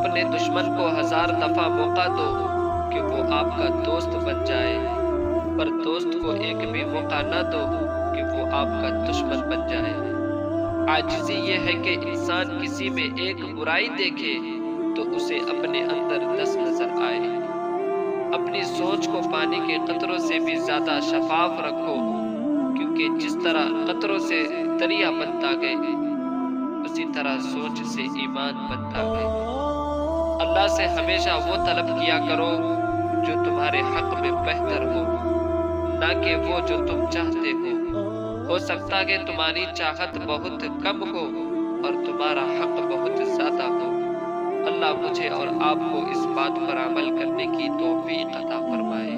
अपने दुश्मन को हज़ार दफ़ा मौका दो कि वो आपका दोस्त बन जाए। पर दोस्त को एक भी मौका ना दो कि वो आपका दुश्मन बन जाए। आजिजी ये है कि इंसान किसी में एक बुराई देखे तो उसे अपने अंदर दस नज़र आए। अपनी सोच को पानी के कतरों से भी ज़्यादा शफाफ रखो, क्योंकि जिस तरह कतरों से दरिया बनता गए, उसी तरह सोच से ईमान बनता गए। अल्लाह से हमेशा वो तलब किया करो जो तुम्हारे हक में बेहतर हो, ना कि वो जो तुम चाहते हो। हो सकता कि तुम्हारी चाहत बहुत कम हो और तुम्हारा हक बहुत ज़्यादा हो। अल्लाह मुझे और आपको इस बात पर अमल करने की तोफीक अदा फरमाए।